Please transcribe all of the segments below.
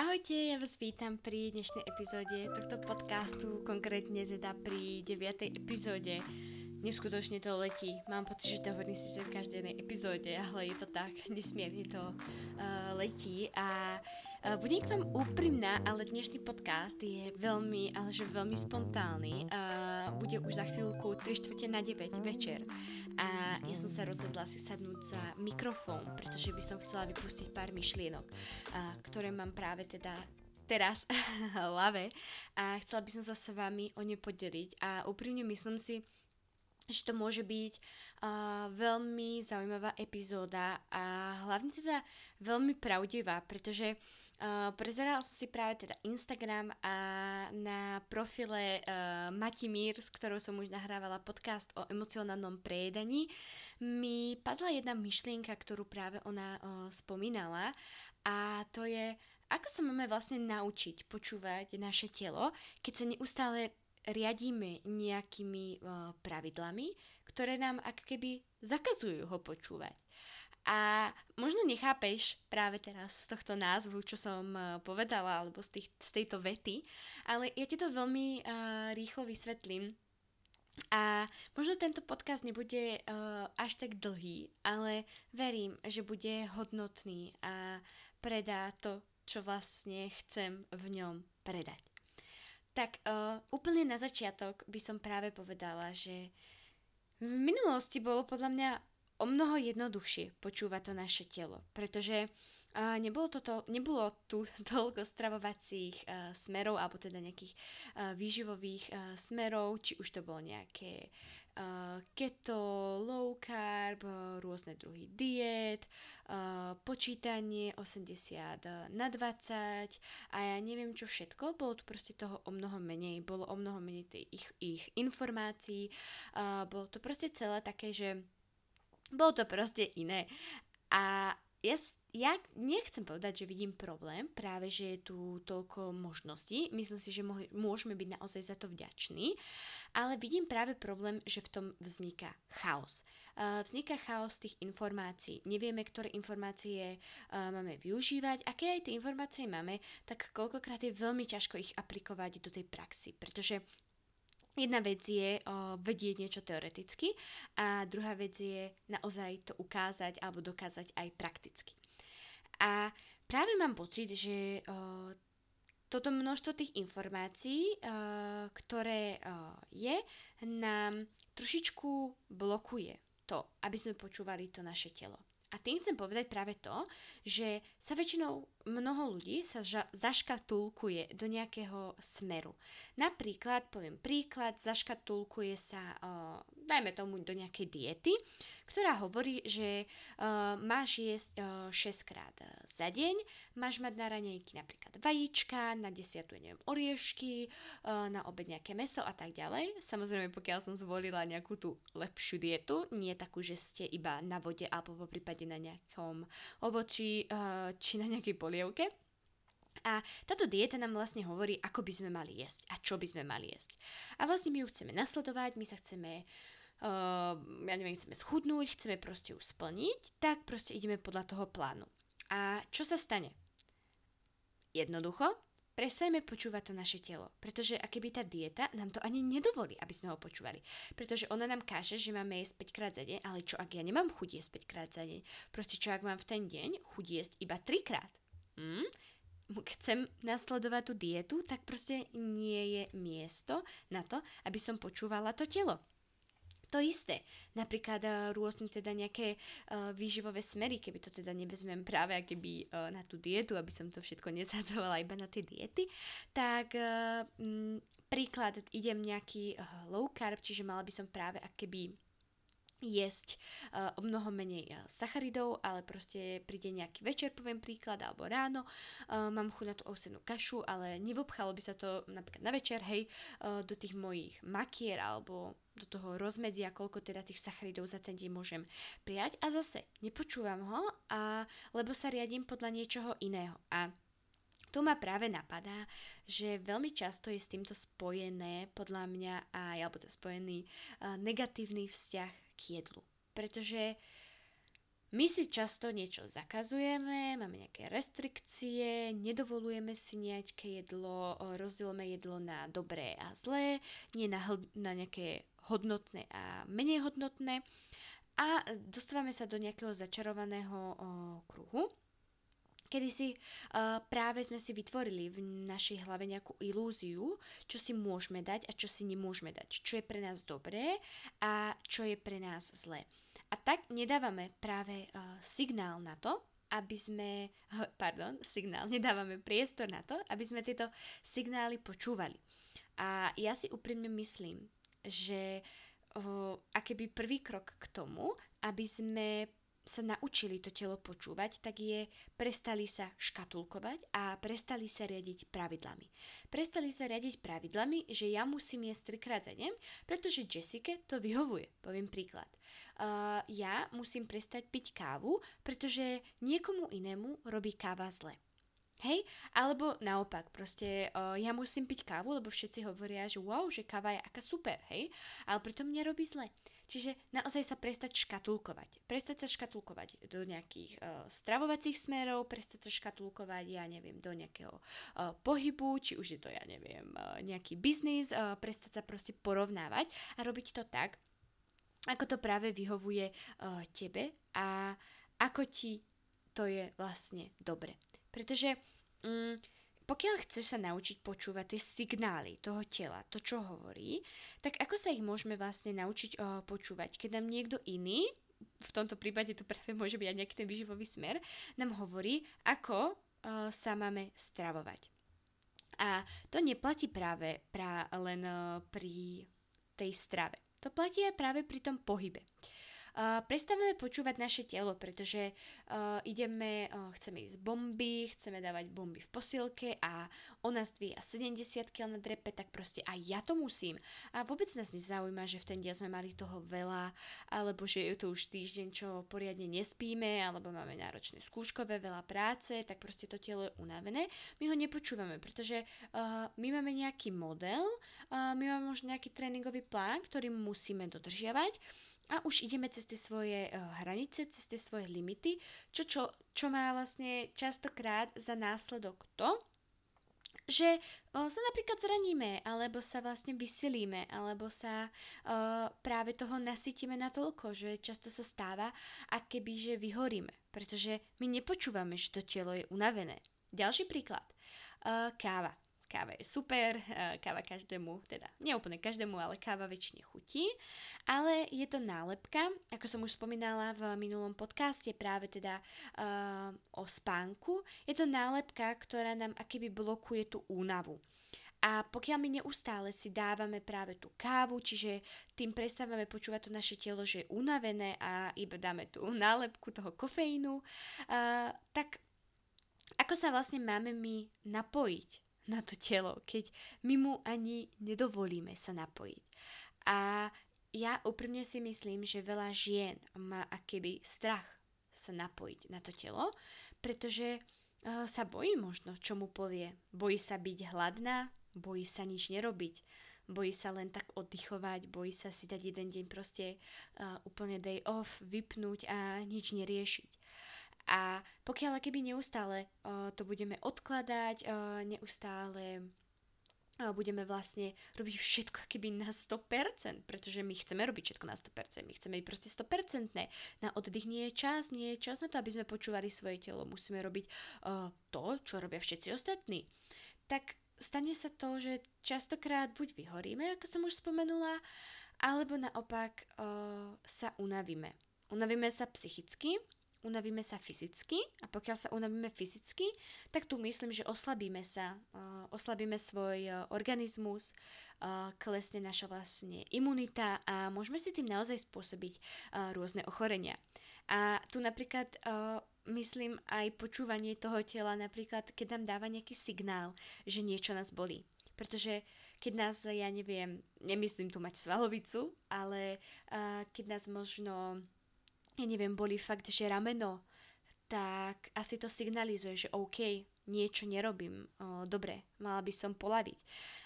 Ahojte, ja vás vítam pri dnešnej epizóde tohto podcastu, konkrétne teda pri 9. epizóde. Neskutočne to letí. Mám pocit, že to hovorím síce v každej epizóde, ale je to tak, nesmierne to uh, letí a uh, budem k vám úprimná, ale dnešný podcast je veľmi, ale že veľmi spontánny. Uh, bude už za chvíľku 3 čtvrte na 9 večer. A ja som sa rozhodla si sadnúť za mikrofón, pretože by som chcela vypustiť pár myšlienok, a, ktoré mám práve teda teraz hlave. A chcela by som sa s vami o ne podeliť a úprimne myslím si, že to môže byť uh, veľmi zaujímavá epizóda a hlavne teda veľmi pravdivá, pretože Uh, prezerala som si práve teda Instagram a na profile uh, Mati Mír, s ktorou som už nahrávala podcast o emocionálnom prejedaní, mi padla jedna myšlienka, ktorú práve ona uh, spomínala a to je, ako sa máme vlastne naučiť počúvať naše telo, keď sa neustále riadíme nejakými uh, pravidlami, ktoré nám ako keby zakazujú ho počúvať. A možno nechápeš práve teraz z tohto názvu, čo som uh, povedala, alebo z, tých, z tejto vety, ale ja ti to veľmi uh, rýchlo vysvetlím. A možno tento podcast nebude uh, až tak dlhý, ale verím, že bude hodnotný a predá to, čo vlastne chcem v ňom predať. Tak uh, úplne na začiatok by som práve povedala, že v minulosti bolo podľa mňa o mnoho jednoduchšie počúva to naše telo, pretože uh, nebolo, toto, nebolo tu toľko stravovacích uh, smerov, alebo teda nejakých uh, výživových uh, smerov, či už to bolo nejaké uh, keto, low carb, rôzne druhy diet, uh, počítanie 80 na 20 a ja neviem čo všetko, bolo tu proste toho o mnoho menej, bolo o mnoho menej tých ich informácií, uh, bolo to proste celé také, že bolo to proste iné. A ja, ja nechcem povedať, že vidím problém, práve že je tu toľko možností. Myslím si, že mohli, môžeme byť naozaj za to vďační, ale vidím práve problém, že v tom vzniká chaos. Vzniká chaos tých informácií. Nevieme, ktoré informácie máme využívať a keď aj tie informácie máme, tak koľkokrát je veľmi ťažko ich aplikovať do tej praxi, pretože Jedna vec je o, vedieť niečo teoreticky a druhá vec je naozaj to ukázať alebo dokázať aj prakticky. A práve mám pocit, že o, toto množstvo tých informácií, o, ktoré o, je, nám trošičku blokuje to, aby sme počúvali to naše telo. A tým chcem povedať práve to, že sa väčšinou mnoho ľudí sa ža- zaškatulkuje do nejakého smeru. Napríklad, poviem príklad, zaškatulkuje sa, uh, dajme tomu, do nejakej diety, ktorá hovorí, že uh, máš jesť uh, 6 krát za deň, máš mať na ranejky napríklad vajíčka, na desiatu, neviem, oriešky, uh, na obed nejaké meso a tak ďalej. Samozrejme, pokiaľ som zvolila nejakú tú lepšiu dietu, nie takú, že ste iba na vode alebo po prípade na nejakom ovoči uh, či na nejakej polievke. A táto dieta nám vlastne hovorí, ako by sme mali jesť a čo by sme mali jesť. A vlastne my ju chceme nasledovať, my sa chceme uh, ja neviem, chceme schudnúť, chceme proste ju splniť, tak proste ideme podľa toho plánu. A čo sa stane? Jednoducho, prestajme počúvať to naše telo, pretože akéby tá dieta nám to ani nedovolí, aby sme ho počúvali. Pretože ona nám káže, že máme jesť 5 krát za deň, ale čo ak ja nemám chuť jesť 5 krát za deň? Proste čo ak mám v ten deň chuť jesť iba 3 krát? Hm? chcem nasledovať tú dietu, tak proste nie je miesto na to, aby som počúvala to telo to isté. Napríklad uh, rôzne teda nejaké uh, výživové smery, keby to teda nevezmem práve keby uh, na tú dietu, aby som to všetko nezadzovala iba na tie diety, tak uh, m, príklad idem nejaký low carb, čiže mala by som práve akéby jesť uh, o mnoho menej uh, sacharidov, ale proste príde nejaký večer, poviem príklad, alebo ráno, uh, mám chuť na tú ovsenú kašu, ale nevobchalo by sa to napríklad na večer, hej, uh, do tých mojich makier alebo do toho rozmedzia, koľko teda tých sacharidov za ten deň môžem prijať a zase nepočúvam ho, a, lebo sa riadím podľa niečoho iného. A tu ma práve napadá, že veľmi často je s týmto spojené, podľa mňa, aj, alebo to spojený uh, negatívny vzťah k jedlu. Pretože my si často niečo zakazujeme, máme nejaké restrikcie, nedovolujeme si nejaké jedlo, rozdielme jedlo na dobré a zlé, nie na, hl- na nejaké hodnotné a menej hodnotné a dostávame sa do nejakého začarovaného o, kruhu, kedy si uh, práve sme si vytvorili v našej hlave nejakú ilúziu, čo si môžeme dať a čo si nemôžeme dať, čo je pre nás dobré a čo je pre nás zlé. A tak nedávame práve uh, signál na to, aby sme, pardon, signál, nedávame priestor na to, aby sme tieto signály počúvali. A ja si úprimne myslím, že uh, akéby prvý krok k tomu, aby sme sa naučili to telo počúvať, tak je prestali sa škatulkovať a prestali sa riadiť pravidlami. Prestali sa riadiť pravidlami, že ja musím jesť trikrát za deň, pretože Jessica to vyhovuje. Poviem príklad uh, ja musím prestať piť kávu, pretože niekomu inému robí káva zle. Hej? Alebo naopak, proste uh, ja musím piť kávu, lebo všetci hovoria, že wow, že káva je aká super, hej? Ale pritom mne robí zle. Čiže naozaj sa prestať škatulkovať. Prestať sa škatulkovať do nejakých uh, stravovacích smerov, prestať sa škatulkovať, ja neviem, do nejakého uh, pohybu, či už je to, ja neviem, uh, nejaký biznis, uh, prestať sa proste porovnávať a robiť to tak, ako to práve vyhovuje uh, tebe a ako ti to je vlastne dobre. Pretože um, pokiaľ chceš sa naučiť počúvať tie signály toho tela, to, čo hovorí, tak ako sa ich môžeme vlastne naučiť uh, počúvať, keď nám niekto iný, v tomto prípade to práve môže byť aj nejaký ten výživový smer, nám hovorí, ako uh, sa máme stravovať. A to neplatí práve pra, len uh, pri tej strave. To platí aj práve pri tom pohybe. Uh, prestávame počúvať naše telo, pretože uh, ideme, uh, chceme ísť bomby, chceme dávať bomby v posilke a ona zdvíja 70 kg na drepe, tak proste aj ja to musím. A vôbec nás nezaujíma, že v ten deň sme mali toho veľa, alebo že je to už týždeň, čo poriadne nespíme, alebo máme náročné skúškové, veľa práce, tak proste to telo je unavené. My ho nepočúvame, pretože uh, my máme nejaký model, uh, my máme možno nejaký tréningový plán, ktorý musíme dodržiavať a už ideme cez tie svoje uh, hranice, cez tie svoje limity, čo, čo, čo má vlastne častokrát za následok to, že o, sa napríklad zraníme, alebo sa vlastne vysilíme, alebo sa o, práve toho nasytíme natoľko, že často sa stáva, a keby, že vyhoríme, pretože my nepočúvame, že to telo je unavené. Ďalší príklad. O, káva káva je super, káva každému, teda nie úplne každému, ale káva väčšine chutí, ale je to nálepka, ako som už spomínala v minulom podcaste práve teda uh, o spánku, je to nálepka, ktorá nám akéby blokuje tú únavu. A pokiaľ my neustále si dávame práve tú kávu, čiže tým prestávame počúvať to naše telo, že je unavené a iba dáme tú nálepku toho kofeínu, uh, tak ako sa vlastne máme my napojiť na to telo, keď my mu ani nedovolíme sa napojiť. A ja úprimne si myslím, že veľa žien má akéby strach sa napojiť na to telo, pretože uh, sa bojí možno, čo mu povie. Bojí sa byť hladná, bojí sa nič nerobiť, bojí sa len tak oddychovať, bojí sa si dať jeden deň proste uh, úplne day off, vypnúť a nič neriešiť. A pokiaľ keby neustále uh, to budeme odkladať, uh, neustále uh, budeme vlastne robiť všetko keby na 100%, pretože my chceme robiť všetko na 100%, my chceme byť proste 100%. Na oddych nie je čas, nie je čas na to, aby sme počúvali svoje telo. Musíme robiť uh, to, čo robia všetci ostatní. Tak stane sa to, že častokrát buď vyhoríme, ako som už spomenula, alebo naopak uh, sa unavíme. Unavíme sa psychicky, unavíme sa fyzicky a pokiaľ sa unavíme fyzicky, tak tu myslím, že oslabíme sa, uh, oslabíme svoj uh, organizmus, uh, klesne naša vlastne imunita a môžeme si tým naozaj spôsobiť rôzne ochorenia. A tu napríklad myslím aj počúvanie toho tela, napríklad keď nám dáva nejaký signál, že niečo nás bolí. Pretože keď nás, ja neviem, nemyslím tu mať svalovicu, ale uh, keď nás možno ja neviem, boli fakt, že rameno, tak asi to signalizuje, že OK, niečo nerobím o, dobre, mala by som polaviť,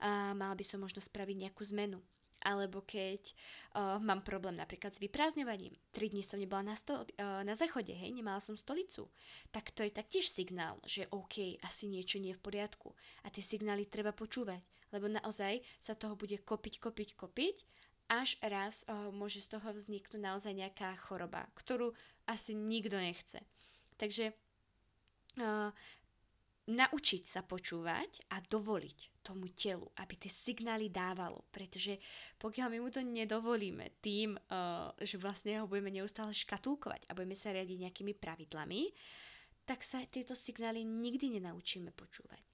a mala by som možno spraviť nejakú zmenu. alebo keď uh, mám problém napríklad s vyprázdňovaním. 3 dní som nebola na, sto- uh, na záchode, hej, nemala som stolicu. Tak to je taktiež signál, že OK, asi niečo nie je v poriadku. A tie signály treba počúvať, lebo naozaj sa toho bude kopiť, kopiť, kopiť, až raz uh, môže z toho vzniknúť naozaj nejaká choroba, ktorú asi nikto nechce. Takže uh, naučiť sa počúvať a dovoliť tomu telu, aby tie signály dávalo. Pretože pokiaľ my mu to nedovolíme tým, uh, že vlastne ho budeme neustále škatulkovať a budeme sa riadiť nejakými pravidlami, tak sa tieto signály nikdy nenaučíme počúvať.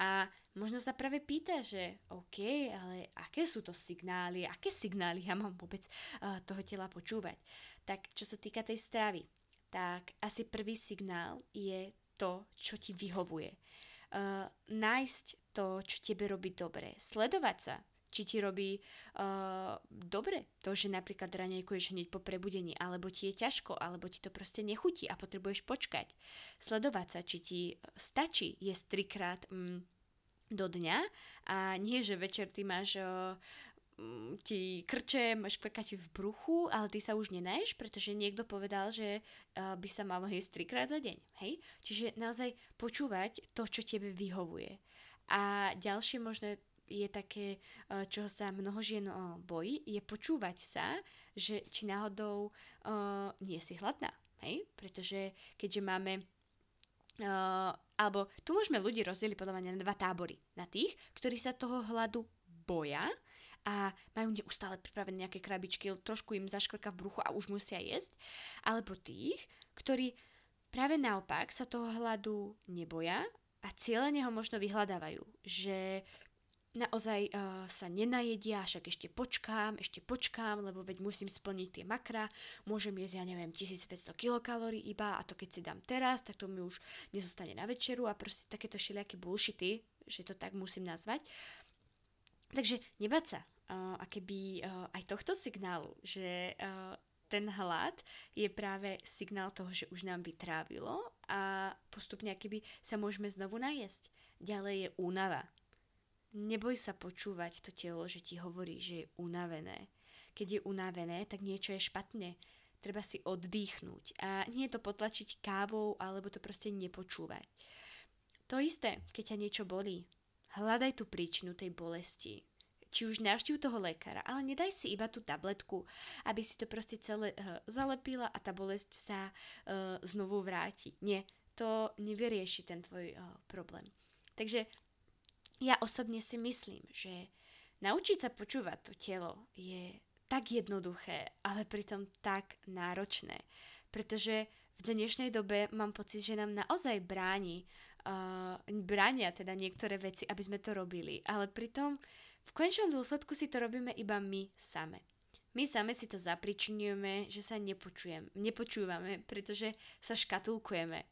A možno sa práve pýta, že OK, ale aké sú to signály, aké signály ja mám vôbec uh, toho tela počúvať. Tak čo sa týka tej stravy, tak asi prvý signál je to, čo ti vyhovuje. Uh, nájsť to, čo tebe robí dobre. Sledovať sa, či ti robí uh, dobre to, že napríklad raňajkuješ hneď po prebudení, alebo ti je ťažko, alebo ti to proste nechutí a potrebuješ počkať. Sledovať sa, či ti stačí jesť trikrát um, do dňa a nie, že večer ty máš uh, Mm, ti krče, máš kvekať v bruchu, ale ty sa už nenaješ, pretože niekto povedal, že by sa malo jesť trikrát za deň. Hej? Čiže naozaj počúvať to, čo tebe vyhovuje. A ďalšie možno je také, uh, čo sa mnoho žien uh, bojí, je počúvať sa, že či náhodou uh, nie si hladná. Hej? Pretože keďže máme Uh, alebo tu môžeme ľudí rozdeliť podľa mňa na dva tábory. Na tých, ktorí sa toho hladu boja a majú neustále pripravené nejaké krabičky, trošku im zaškrka v bruchu a už musia jesť. Alebo tých, ktorí práve naopak sa toho hladu neboja a cieľene ho možno vyhľadávajú. Že naozaj uh, sa nenajedia, však ešte počkám, ešte počkám, lebo veď musím splniť tie makra, môžem jesť, ja neviem, 1500 kilokalórií iba a to keď si dám teraz, tak to mi už nezostane na večeru a proste takéto všelijaké bullshity, že to tak musím nazvať. Takže nebať sa uh, a keby uh, aj tohto signálu, že uh, ten hlad je práve signál toho, že už nám vytrávilo a postupne keby sa môžeme znovu najesť. Ďalej je únava. Neboj sa počúvať to telo, že ti hovorí, že je unavené. Keď je unavené, tak niečo je špatne. Treba si oddychnúť. A nie je to potlačiť kávou, alebo to proste nepočúvať. To isté, keď ťa niečo bolí. Hľadaj tú príčinu tej bolesti. Či už navštív toho lekára, ale nedaj si iba tú tabletku, aby si to proste celé uh, zalepila a tá bolesť sa uh, znovu vráti. Nie, to nevyrieši ten tvoj uh, problém. Takže ja osobne si myslím, že naučiť sa počúvať to telo je tak jednoduché, ale pritom tak náročné. Pretože v dnešnej dobe mám pocit, že nám naozaj bráni uh, bránia teda niektoré veci, aby sme to robili. Ale pritom v konečnom dôsledku si to robíme iba my same. My same si to zapričinujeme, že sa nepočujem, nepočúvame, pretože sa škatulkujeme.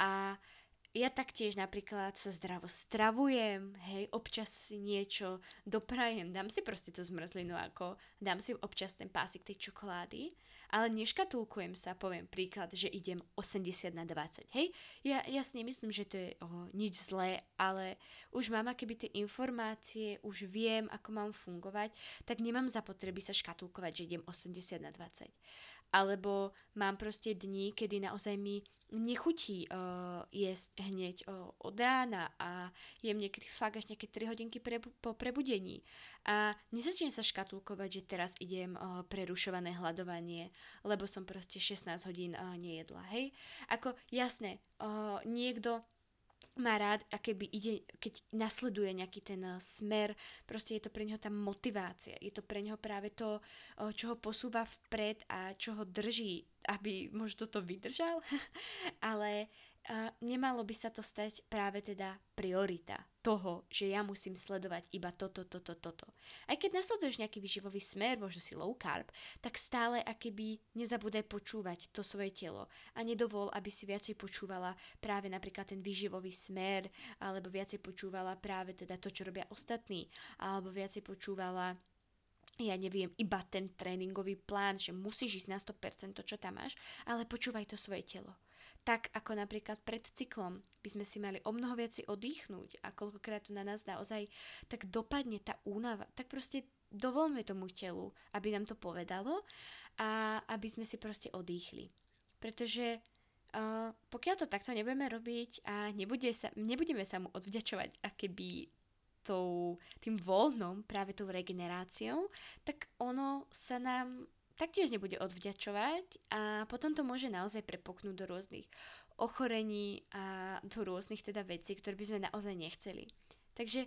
A ja taktiež napríklad sa zdravo stravujem, hej, občas si niečo doprajem, dám si proste tú zmrzlinu ako, dám si občas ten pásik tej čokolády ale neškatulkujem sa, poviem príklad, že idem 80 na 20, hej? Ja, ja si nemyslím, že to je oh, nič zlé, ale už mám akéby tie informácie, už viem, ako mám fungovať, tak nemám zapotreby sa škatulkovať, že idem 80 na 20. Alebo mám proste dní, kedy naozaj mi nechutí uh, jesť hneď uh, od rána a jem niekedy fakt až nejaké 3 hodinky pre, po prebudení. A nezačnem sa škatulkovať, že teraz idem uh, prerušované hľadovanie, lebo som proste 16 hodín uh, nejedla, hej? Ako jasné, uh, niekto má rád a keby ide, keď nasleduje nejaký ten smer, proste je to pre neho tá motivácia, je to pre neho práve to, čo ho posúva vpred a čo ho drží, aby možno to vydržal, ale uh, nemalo by sa to stať práve teda priorita toho, že ja musím sledovať iba toto, toto, toto. Aj keď nasleduješ nejaký výživový smer, možno si low carb, tak stále akéby nezabúdaj počúvať to svoje telo a nedovol, aby si viacej počúvala práve napríklad ten výživový smer, alebo viacej počúvala práve teda to, čo robia ostatní, alebo viacej počúvala ja neviem, iba ten tréningový plán, že musíš ísť na 100% to, čo tam máš, ale počúvaj to svoje telo. tak ako napríklad pred cyklom by sme si mali o mnoho viac oddychnúť a koľkokrát to na nás naozaj tak dopadne tá únava, tak proste dovolme tomu telu, aby nám to povedalo a aby sme si proste odýchli. Pretože uh, pokiaľ to takto nebudeme robiť a nebude sa, nebudeme sa mu odvďačovať keby tou, tým voľnom, práve tou regeneráciou, tak ono sa nám taktiež nebude odvďačovať a potom to môže naozaj prepoknúť do rôznych ochorení a do rôznych teda vecí, ktoré by sme naozaj nechceli. Takže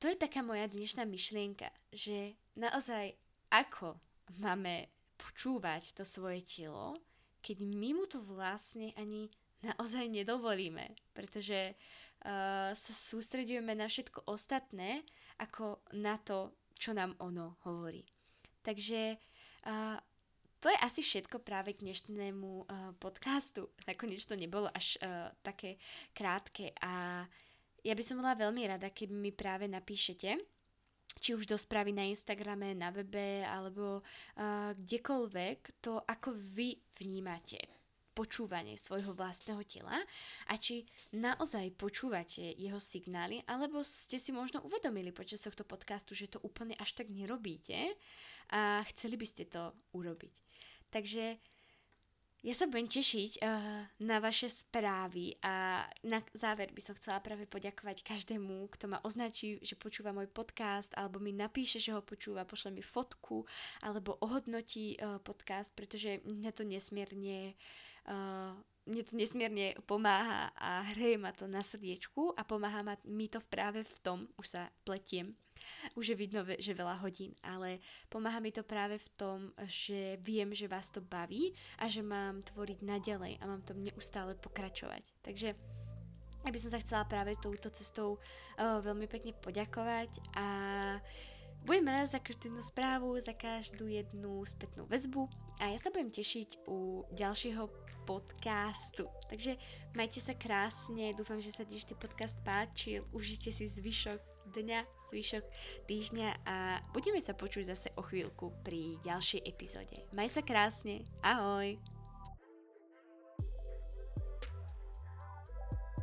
to je taká moja dnešná myšlienka, že naozaj ako máme počúvať to svoje telo, keď my mu to vlastne ani naozaj nedovolíme, pretože uh, sa sústredujeme na všetko ostatné, ako na to, čo nám ono hovorí. Takže uh, to je asi všetko práve k dnešnému uh, podcastu. Nakoniec to nebolo až uh, také krátke a ja by som bola veľmi rada, keby mi práve napíšete, či už do správy na Instagrame, na webe alebo uh, kdekoľvek to, ako vy vnímate počúvanie svojho vlastného tela a či naozaj počúvate jeho signály, alebo ste si možno uvedomili počas tohto podcastu, že to úplne až tak nerobíte a chceli by ste to urobiť. Takže ja sa budem tešiť uh, na vaše správy a na záver by som chcela práve poďakovať každému, kto ma označí, že počúva môj podcast alebo mi napíše, že ho počúva, pošle mi fotku alebo ohodnotí uh, podcast, pretože mňa to nesmierne uh, mne to nesmierne pomáha a hreje ma to na srdiečku a pomáha ma, mi to práve v tom, už sa pletiem, už je vidno, že veľa hodín, ale pomáha mi to práve v tom, že viem, že vás to baví a že mám tvoriť naďalej a mám to neustále pokračovať. Takže ja by som sa chcela práve touto cestou uh, veľmi pekne poďakovať a budem rada za každú jednu správu, za každú jednu spätnú väzbu a ja sa budem tešiť u ďalšieho podcastu. Takže majte sa krásne, dúfam, že sa dnešný podcast páčil, užite si zvyšok dňa, zvyšok týždňa a budeme sa počuť zase o chvíľku pri ďalšej epizóde. Maj sa krásne, ahoj!